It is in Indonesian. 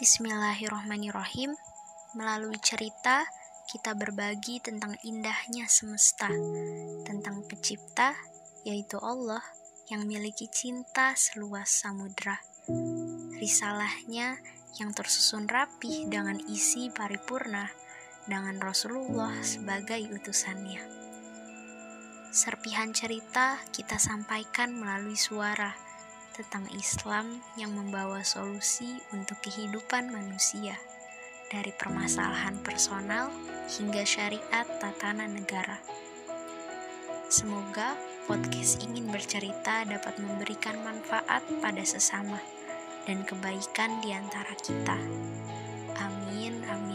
Bismillahirrahmanirrahim. Melalui cerita, kita berbagi tentang indahnya semesta, tentang pencipta, yaitu Allah yang memiliki cinta seluas samudra. Risalahnya yang tersusun rapih dengan isi paripurna, dengan Rasulullah sebagai utusannya. Serpihan cerita kita sampaikan melalui suara tentang Islam yang membawa solusi untuk kehidupan manusia dari permasalahan personal hingga syariat tatanan negara. Semoga podcast ingin bercerita dapat memberikan manfaat pada sesama dan kebaikan di antara kita. Amin.